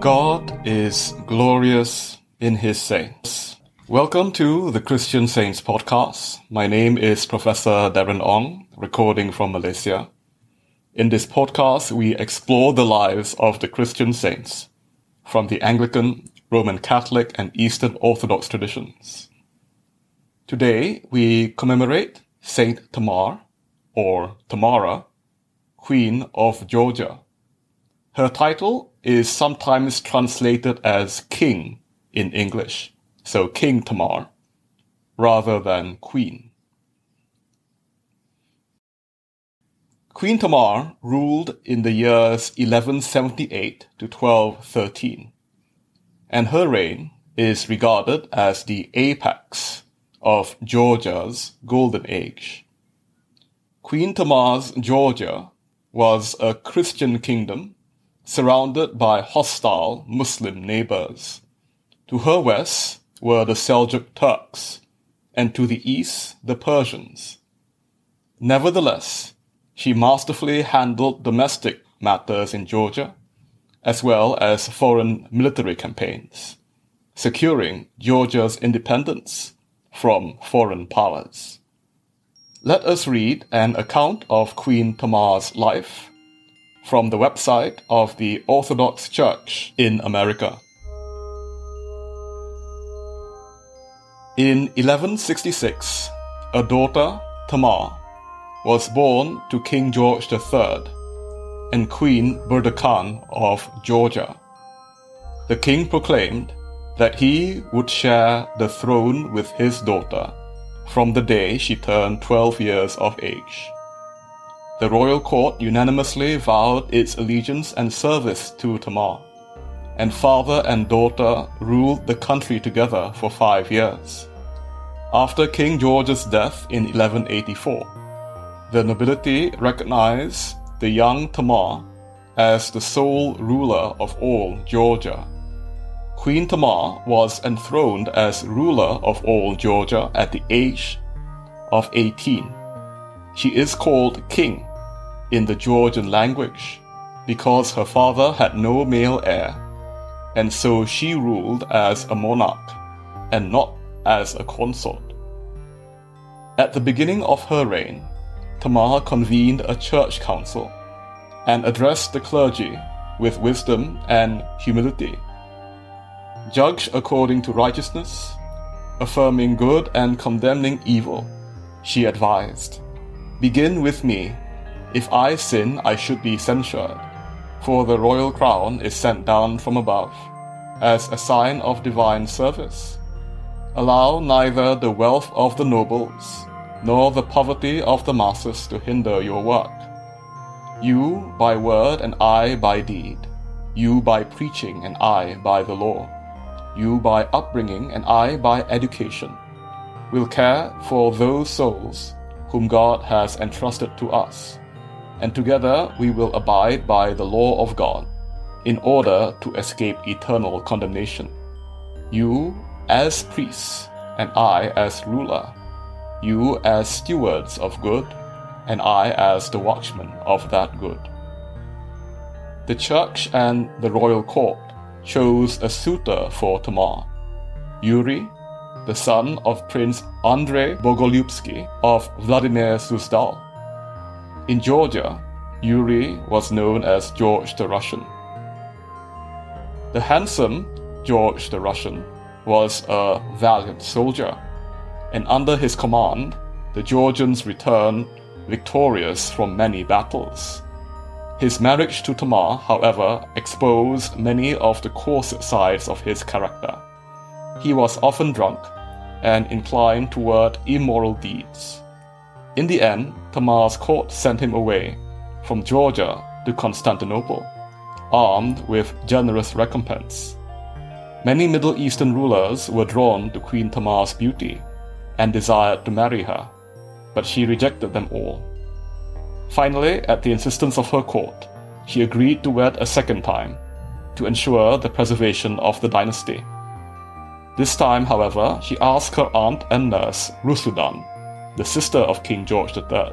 God is glorious in his saints. Welcome to the Christian Saints podcast. My name is Professor Darren Ong, recording from Malaysia. In this podcast, we explore the lives of the Christian saints from the Anglican, Roman Catholic, and Eastern Orthodox traditions. Today, we commemorate Saint Tamar, or Tamara, Queen of Georgia. Her title is sometimes translated as king in English, so King Tamar, rather than queen. Queen Tamar ruled in the years 1178 to 1213, and her reign is regarded as the apex of Georgia's golden age. Queen Tamar's Georgia was a Christian kingdom surrounded by hostile Muslim neighbors. To her west were the Seljuk Turks, and to the east the Persians. Nevertheless, she masterfully handled domestic matters in Georgia, as well as foreign military campaigns, securing Georgia's independence from foreign powers. Let us read an account of Queen Tamar's life from the website of the Orthodox Church in America. In 1166, a daughter, Tamar, was born to King George III and Queen Burdukhan of Georgia. The king proclaimed that he would share the throne with his daughter from the day she turned 12 years of age. The royal court unanimously vowed its allegiance and service to Tamar, and father and daughter ruled the country together for five years. After King George's death in 1184, the nobility recognized the young Tamar as the sole ruler of all Georgia. Queen Tamar was enthroned as ruler of all Georgia at the age of 18. She is called king in the Georgian language because her father had no male heir, and so she ruled as a monarch and not as a consort. At the beginning of her reign, Tamar convened a church council and addressed the clergy with wisdom and humility. Judge according to righteousness, affirming good and condemning evil, she advised Begin with me if I sin, I should be censured, for the royal crown is sent down from above, as a sign of divine service. Allow neither the wealth of the nobles, nor the poverty of the masses to hinder your work. You by word and I by deed, you by preaching and I by the law, you by upbringing and I by education, will care for those souls whom God has entrusted to us and together we will abide by the law of God, in order to escape eternal condemnation. You as priests, and I as ruler, you as stewards of good, and I as the watchman of that good. The church and the royal court chose a suitor for Tamar, Yuri, the son of Prince Andrei Bogolyubsky of Vladimir Suzdal. In Georgia, Yuri was known as George the Russian. The handsome George the Russian was a valiant soldier, and under his command, the Georgians returned victorious from many battles. His marriage to Tamar, however, exposed many of the coarse sides of his character. He was often drunk and inclined toward immoral deeds. In the end, Tamar's court sent him away from Georgia to Constantinople, armed with generous recompense. Many Middle Eastern rulers were drawn to Queen Tamar's beauty and desired to marry her, but she rejected them all. Finally, at the insistence of her court, she agreed to wed a second time to ensure the preservation of the dynasty. This time, however, she asked her aunt and nurse, Rusudan, the sister of King George III,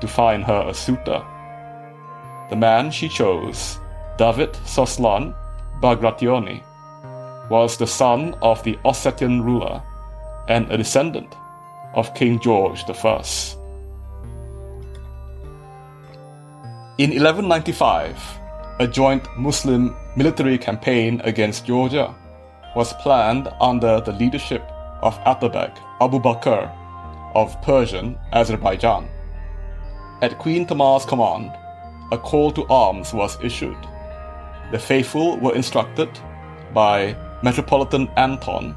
to find her a suitor. The man she chose, David Soslan, Bagrationi, was the son of the Ossetian ruler and a descendant of King George I. In 1195, a joint Muslim military campaign against Georgia was planned under the leadership of Atabek Abu Bakr of Persian Azerbaijan. At Queen Tamar's command, a call to arms was issued. The faithful were instructed by Metropolitan Anton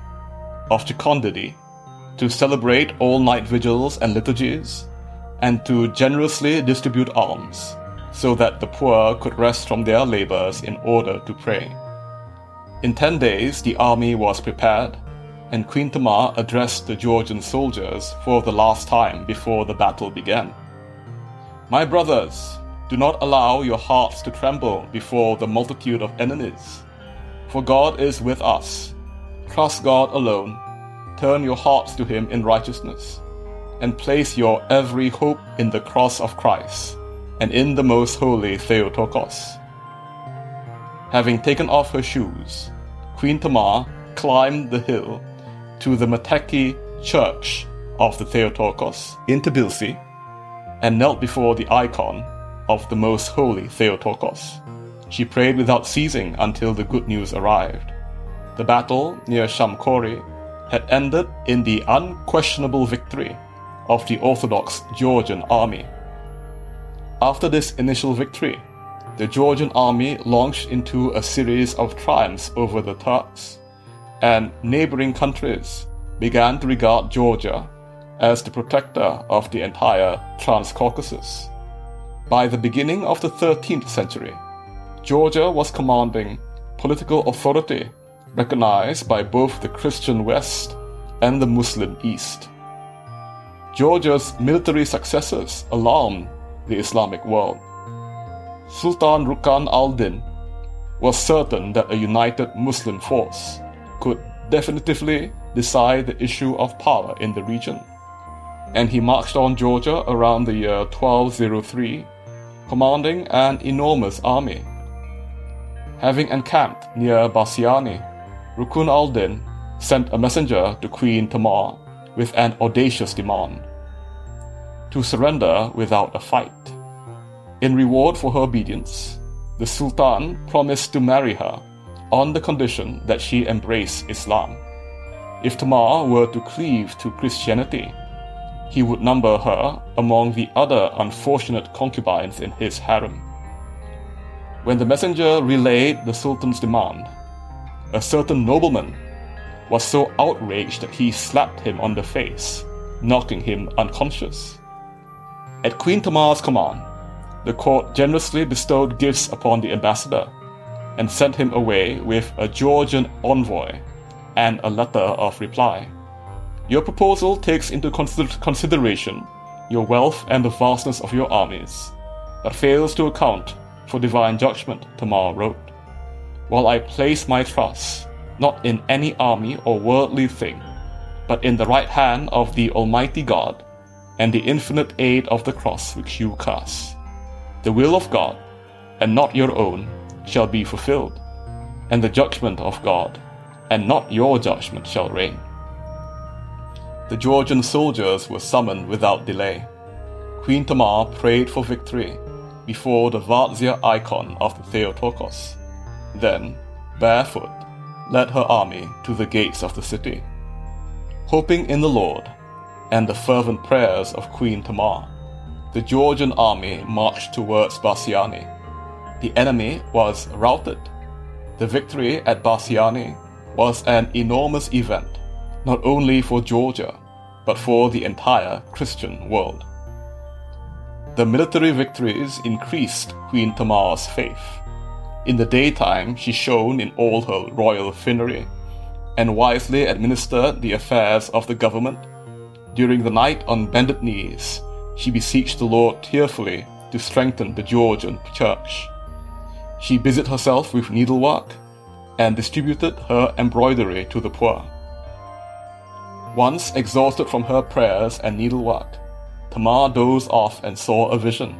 of Chqondidi to celebrate all night vigils and liturgies, and to generously distribute alms, so that the poor could rest from their labors in order to pray. In ten days, the army was prepared, and Queen Tamar addressed the Georgian soldiers for the last time before the battle began. My brothers, do not allow your hearts to tremble before the multitude of enemies. For God is with us. Trust God alone. Turn your hearts to Him in righteousness, and place your every hope in the cross of Christ and in the most holy Theotokos. Having taken off her shoes, Queen Tamar climbed the hill to the Metekhi church of the Theotokos in Tbilisi and knelt before the icon of the most holy Theotokos. She prayed without ceasing until the good news arrived. The battle near Shamkori had ended in the unquestionable victory of the Orthodox Georgian army. After this initial victory, the Georgian army launched into a series of triumphs over the Turks, and neighboring countries began to regard Georgia as the protector of the entire Transcaucasus. By the beginning of the 13th century, Georgia was commanding political authority recognized by both the Christian West and the Muslim East. Georgia's military successes alarmed the Islamic world. Sultan Rukan al Din was certain that a united Muslim force could definitively decide the issue of power in the region. And he marched on Georgia around the year 1203 commanding an enormous army. Having encamped near Bassiani, Rukun al-Din sent a messenger to Queen Tamar with an audacious demand to surrender without a fight. In reward for her obedience, the Sultan promised to marry her on the condition that she embrace Islam. If Tamar were to cleave to Christianity, he would number her among the other unfortunate concubines in his harem. When the messenger relayed the Sultan's demand, a certain nobleman was so outraged that he slapped him on the face, knocking him unconscious. At Queen Tamar's command, the court generously bestowed gifts upon the ambassador and sent him away with a Georgian envoy and a letter of reply. Your proposal takes into consider- consideration your wealth and the vastness of your armies, but fails to account for divine judgment, Tamar wrote. While I place my trust not in any army or worldly thing, but in the right hand of the Almighty God and the infinite aid of the cross which you cast. The will of God, and not your own, shall be fulfilled, and the judgment of God, and not your judgment, shall reign the Georgian soldiers were summoned without delay. Queen Tamar prayed for victory before the Vardzia icon of the Theotokos, then, barefoot, led her army to the gates of the city. Hoping in the Lord and the fervent prayers of Queen Tamar, the Georgian army marched towards Bassiani. The enemy was routed. The victory at Bassiani was an enormous event, not only for Georgia, but for the entire Christian world. The military victories increased Queen Tamar's faith. In the daytime, she shone in all her royal finery and wisely administered the affairs of the government. During the night, on bended knees, she beseeched the Lord tearfully to strengthen the Georgian church. She busied herself with needlework and distributed her embroidery to the poor. Once exhausted from her prayers and needlework, Tamar dozed off and saw a vision.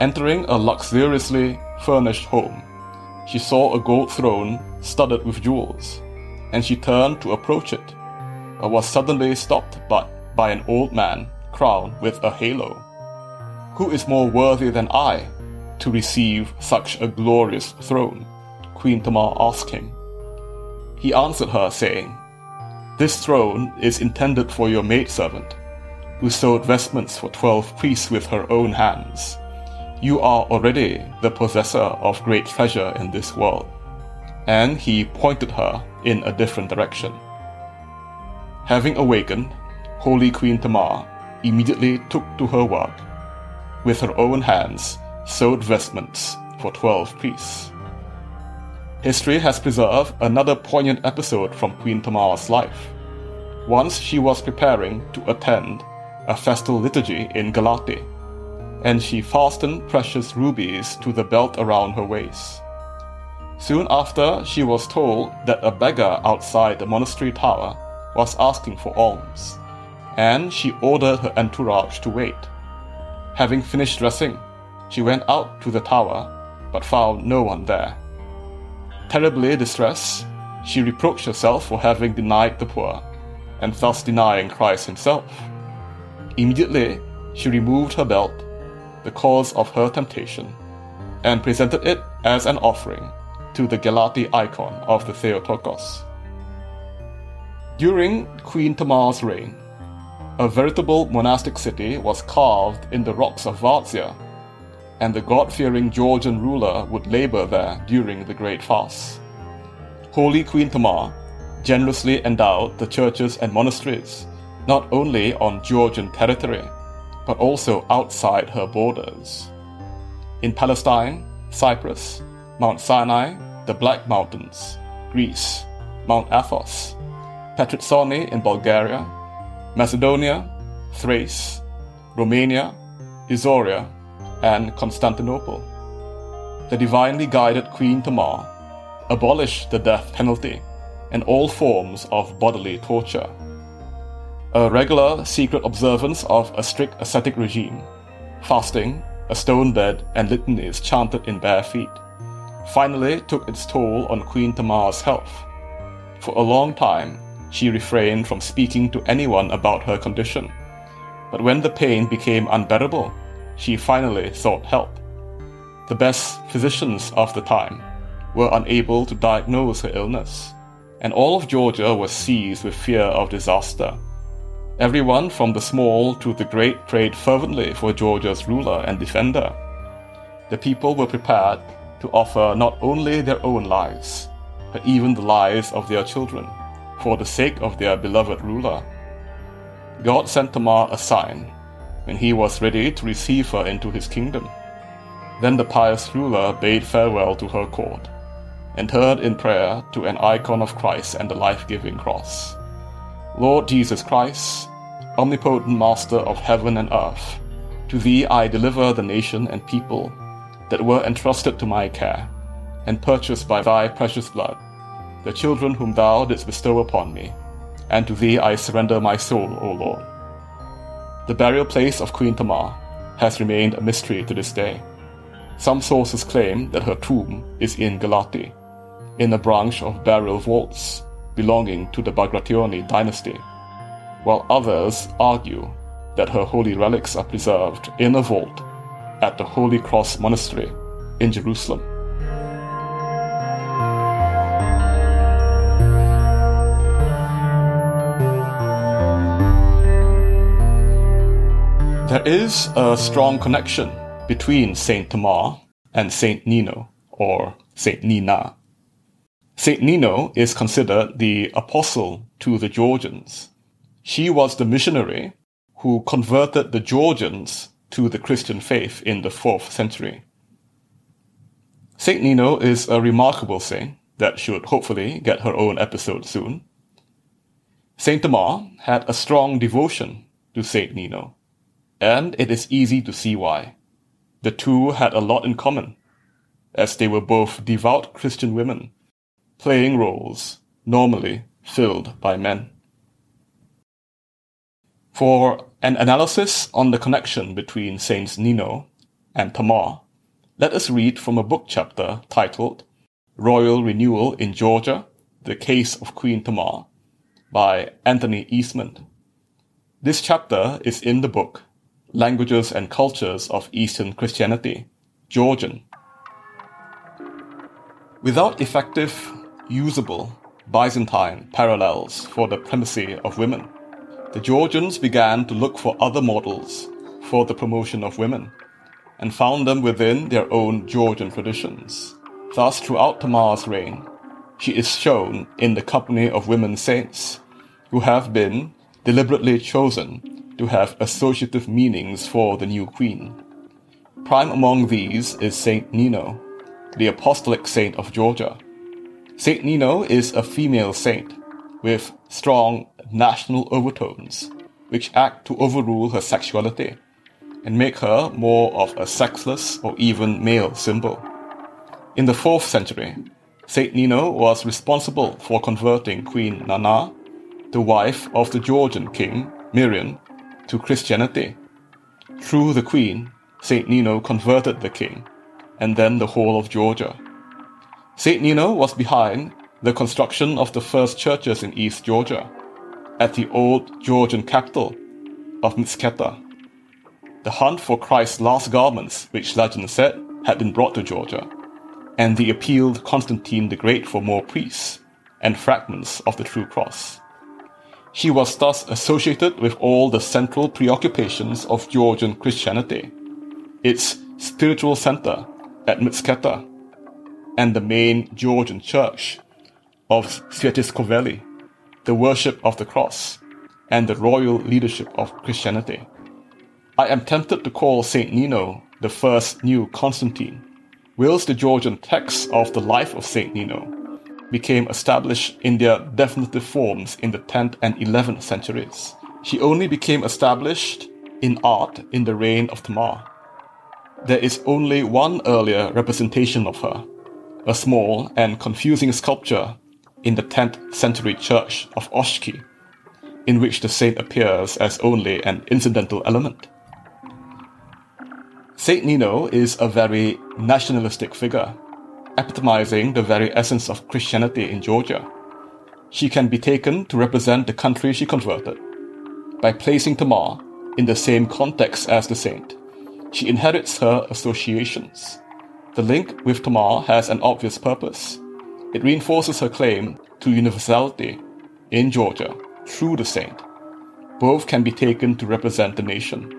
Entering a luxuriously furnished home, she saw a gold throne studded with jewels, and she turned to approach it, but was suddenly stopped by, by an old man crowned with a halo. Who is more worthy than I to receive such a glorious throne? Queen Tamar asked him. He answered her, saying, This throne is intended for your maidservant, who sewed vestments for twelve priests with her own hands. You are already the possessor of great treasure in this world. And he pointed her in a different direction. Having awakened, Holy Queen Tamar immediately took to her work. With her own hands, sewed vestments for twelve priests. History has preserved another poignant episode from Queen Tamar's life. Once she was preparing to attend a festal liturgy in Gelati, and she fastened precious rubies to the belt around her waist. Soon after, she was told that a beggar outside the monastery tower was asking for alms, and she ordered her entourage to wait. Having finished dressing, she went out to the tower, but found no one there. Terribly distressed, she reproached herself for having denied the poor, and thus denying Christ himself. Immediately, she removed her belt, the cause of her temptation, and presented it as an offering to the Gelati icon of the Theotokos. During Queen Tamar's reign, a veritable monastic city was carved in the rocks of Vardzia, and the God fearing Georgian ruler would labor there during the Great Fast. Holy Queen Tamar generously endowed the churches and monasteries not only on Georgian territory, but also outside her borders. In Palestine, Cyprus, Mount Sinai, the Black Mountains, Greece, Mount Athos, Petritsoni in Bulgaria, Macedonia, Thrace, Romania, Isauria, and Constantinople. The divinely guided Queen Tamar abolished the death penalty and all forms of bodily torture a regular secret observance of a strict ascetic regime, fasting, a stone bed, and litanies chanted in bare feet, finally took its toll on Queen Tamar's health. For a long time, she refrained from speaking to anyone about her condition. But when the pain became unbearable, she finally sought help. The best physicians of the time were unable to diagnose her illness, and all of Georgia was seized with fear of disaster Everyone from the small to the great prayed fervently for Georgia's ruler and defender. The people were prepared to offer not only their own lives, but even the lives of their children, for the sake of their beloved ruler. God sent Tamar a sign when he was ready to receive her into his kingdom. Then the pious ruler bade farewell to her court, and turned in prayer to an icon of Christ and the life giving cross. Lord Jesus Christ, omnipotent Master of heaven and earth, to thee I deliver the nation and people that were entrusted to my care, and purchased by thy precious blood, the children whom thou didst bestow upon me, and to thee I surrender my soul, O Lord. The burial place of Queen Tamar has remained a mystery to this day. Some sources claim that her tomb is in Gelati, in a branch of burial vaults belonging to the Bagrationi dynasty, while others argue that her holy relics are preserved in a vault at the Holy Cross Monastery in Jerusalem. There is a strong connection between Saint Tamar and Saint Nino, or Saint Nina, Saint Nino is considered the apostle to the Georgians. She was the missionary who converted the Georgians to the Christian faith in the 4th century. Saint Nino is a remarkable saint that should hopefully get her own episode soon. Saint Tamar had a strong devotion to Saint Nino, and it is easy to see why. The two had a lot in common, as they were both devout Christian women playing roles normally filled by men. For an analysis on the connection between Saints Nino and Tamar, let us read from a book chapter titled Royal Renewal in Georgia, The Case of Queen Tamar by Anthony Eastmond. This chapter is in the book Languages and Cultures of Eastern Christianity, Georgian. Without effective, usable Byzantine parallels for the primacy of women, the Georgians began to look for other models for the promotion of women and found them within their own Georgian traditions. Thus, throughout Tamar's reign, she is shown in the company of women saints who have been deliberately chosen to have associative meanings for the new queen. Prime among these is Saint Nino, the apostolic saint of Georgia. Saint Nino is a female saint with strong national overtones, which act to overrule her sexuality and make her more of a sexless or even male symbol. In the 4th century, Saint Nino was responsible for converting Queen Nana, the wife of the Georgian king Mirian, to Christianity. Through the queen, Saint Nino converted the king, and then the whole of Georgia. Saint Nino was behind the construction of the first churches in East Georgia, at the old Georgian capital of Mtskheta. The hunt for Christ's last garments, which legend said had been brought to Georgia, and the appealed Constantine the Great for more priests and fragments of the true cross. She was thus associated with all the central preoccupations of Georgian Christianity, its spiritual center at Mtskheta, and the main Georgian church of Svetitskhoveli, the worship of the cross, and the royal leadership of Christianity. I am tempted to call Saint Nino the first new Constantine whilst the Georgian texts of the life of Saint Nino became established in their definitive forms in the 10th and 11th centuries. She only became established in art in the reign of Tamar. There is only one earlier representation of her, a small and confusing sculpture in the 10th century church of Oshki, in which the saint appears as only an incidental element. Saint Nino is a very nationalistic figure, epitomizing the very essence of Christianity in Georgia. She can be taken to represent the country she converted. By placing Tamar in the same context as the saint, she inherits her associations. The link with Tamar has an obvious purpose. It reinforces her claim to universality in Georgia through the saint. Both can be taken to represent the nation.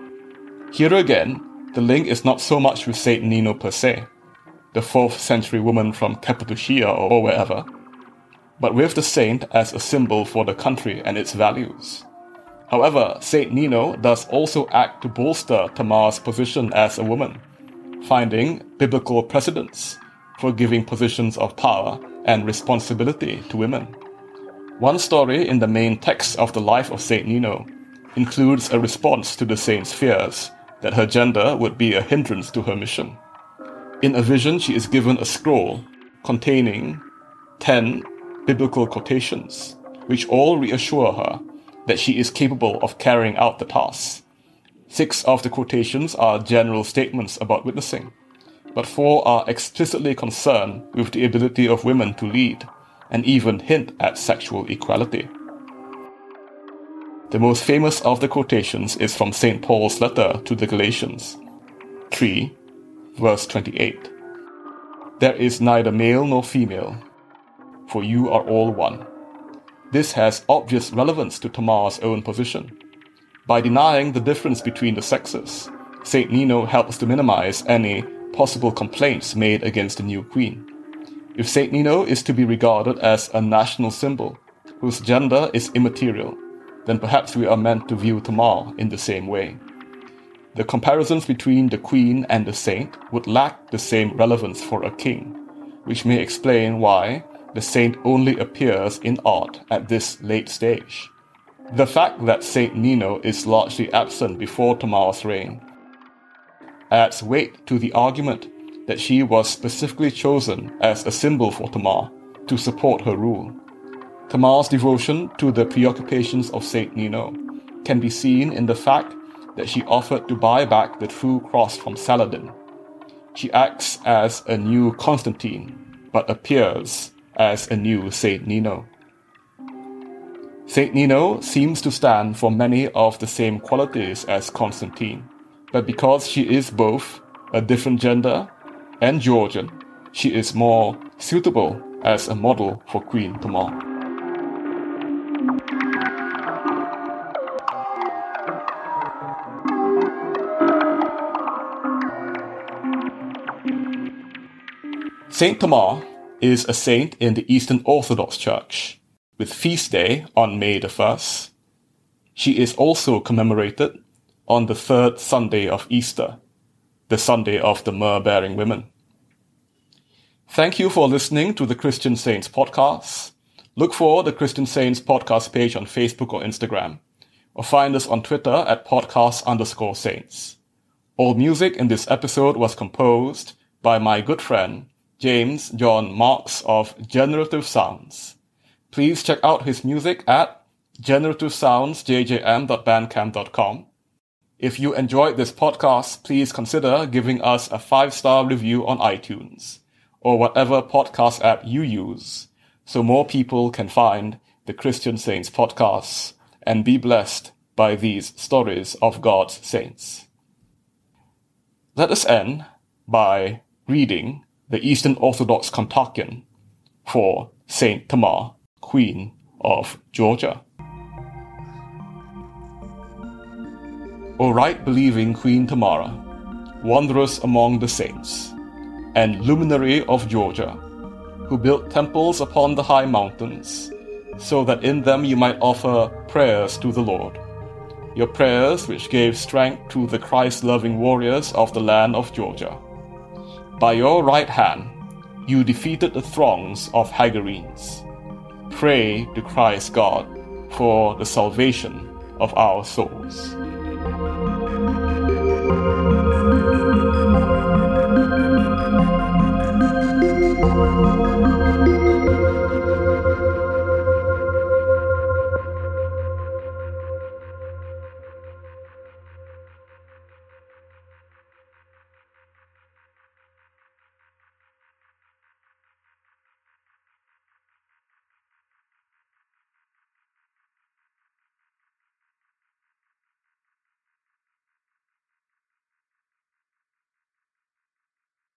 Here again, the link is not so much with Saint Nino per se, the 4th century woman from Cappadocia or wherever, but with the saint as a symbol for the country and its values. However, Saint Nino does also act to bolster Tamar's position as a woman, finding biblical precedents for giving positions of power and responsibility to women. One story in the main text of the life of Saint Nino includes a response to the saint's fears that her gender would be a hindrance to her mission. In a vision, she is given a scroll containing 10 biblical quotations, which all reassure her that she is capable of carrying out the task. Six of the quotations are general statements about witnessing, but four are explicitly concerned with the ability of women to lead and even hint at sexual equality. The most famous of the quotations is from St. Paul's letter to the Galatians 3, verse 28. There is neither male nor female, for you are all one. This has obvious relevance to Tamar's own position. By denying the difference between the sexes, St. Nino helps to minimize any possible complaints made against the new queen. If St. Nino is to be regarded as a national symbol, whose gender is immaterial, then perhaps we are meant to view Tamar in the same way. The comparisons between the queen and the saint would lack the same relevance for a king, which may explain why the saint only appears in art at this late stage. The fact that Saint Nino is largely absent before Tamar's reign adds weight to the argument that she was specifically chosen as a symbol for Tamar to support her rule. Tamar's devotion to the preoccupations of Saint Nino can be seen in the fact that she offered to buy back the true cross from Saladin. She acts as a new Constantine but appears as a new Saint Nino. Saint Nino seems to stand for many of the same qualities as Constantine, but because she is both a different gender and Georgian, she is more suitable as a model for Queen Tamar. Saint Tamar is a saint in the Eastern Orthodox Church, with feast day on May the 1st. She is also commemorated on the third Sunday of Easter, the Sunday of the myrrh bearing women. Thank you for listening to the Christian Saints podcast. Look for the Christian Saints podcast page on Facebook or Instagram, or find us on Twitter at podcast underscore saints. All music in this episode was composed by my good friend James John Marks of Generative Sounds. Please check out his music at generativesoundsjjm.bandcamp.com. If you enjoyed this podcast, please consider giving us a five star review on iTunes or whatever podcast app you use so more people can find the Christian Saints podcasts and be blessed by these stories of God's saints. Let us end by reading the Eastern Orthodox Kontakion for Saint Tamar, Queen of Georgia. O right believing Queen Tamara, wondrous among the saints, and luminary of Georgia, who built temples upon the high mountains, so that in them you might offer prayers to the Lord. Your prayers which gave strength to the Christ loving warriors of the land of Georgia by your right hand, you defeated the throngs of Hagarenes. Pray to Christ God for the salvation of our souls.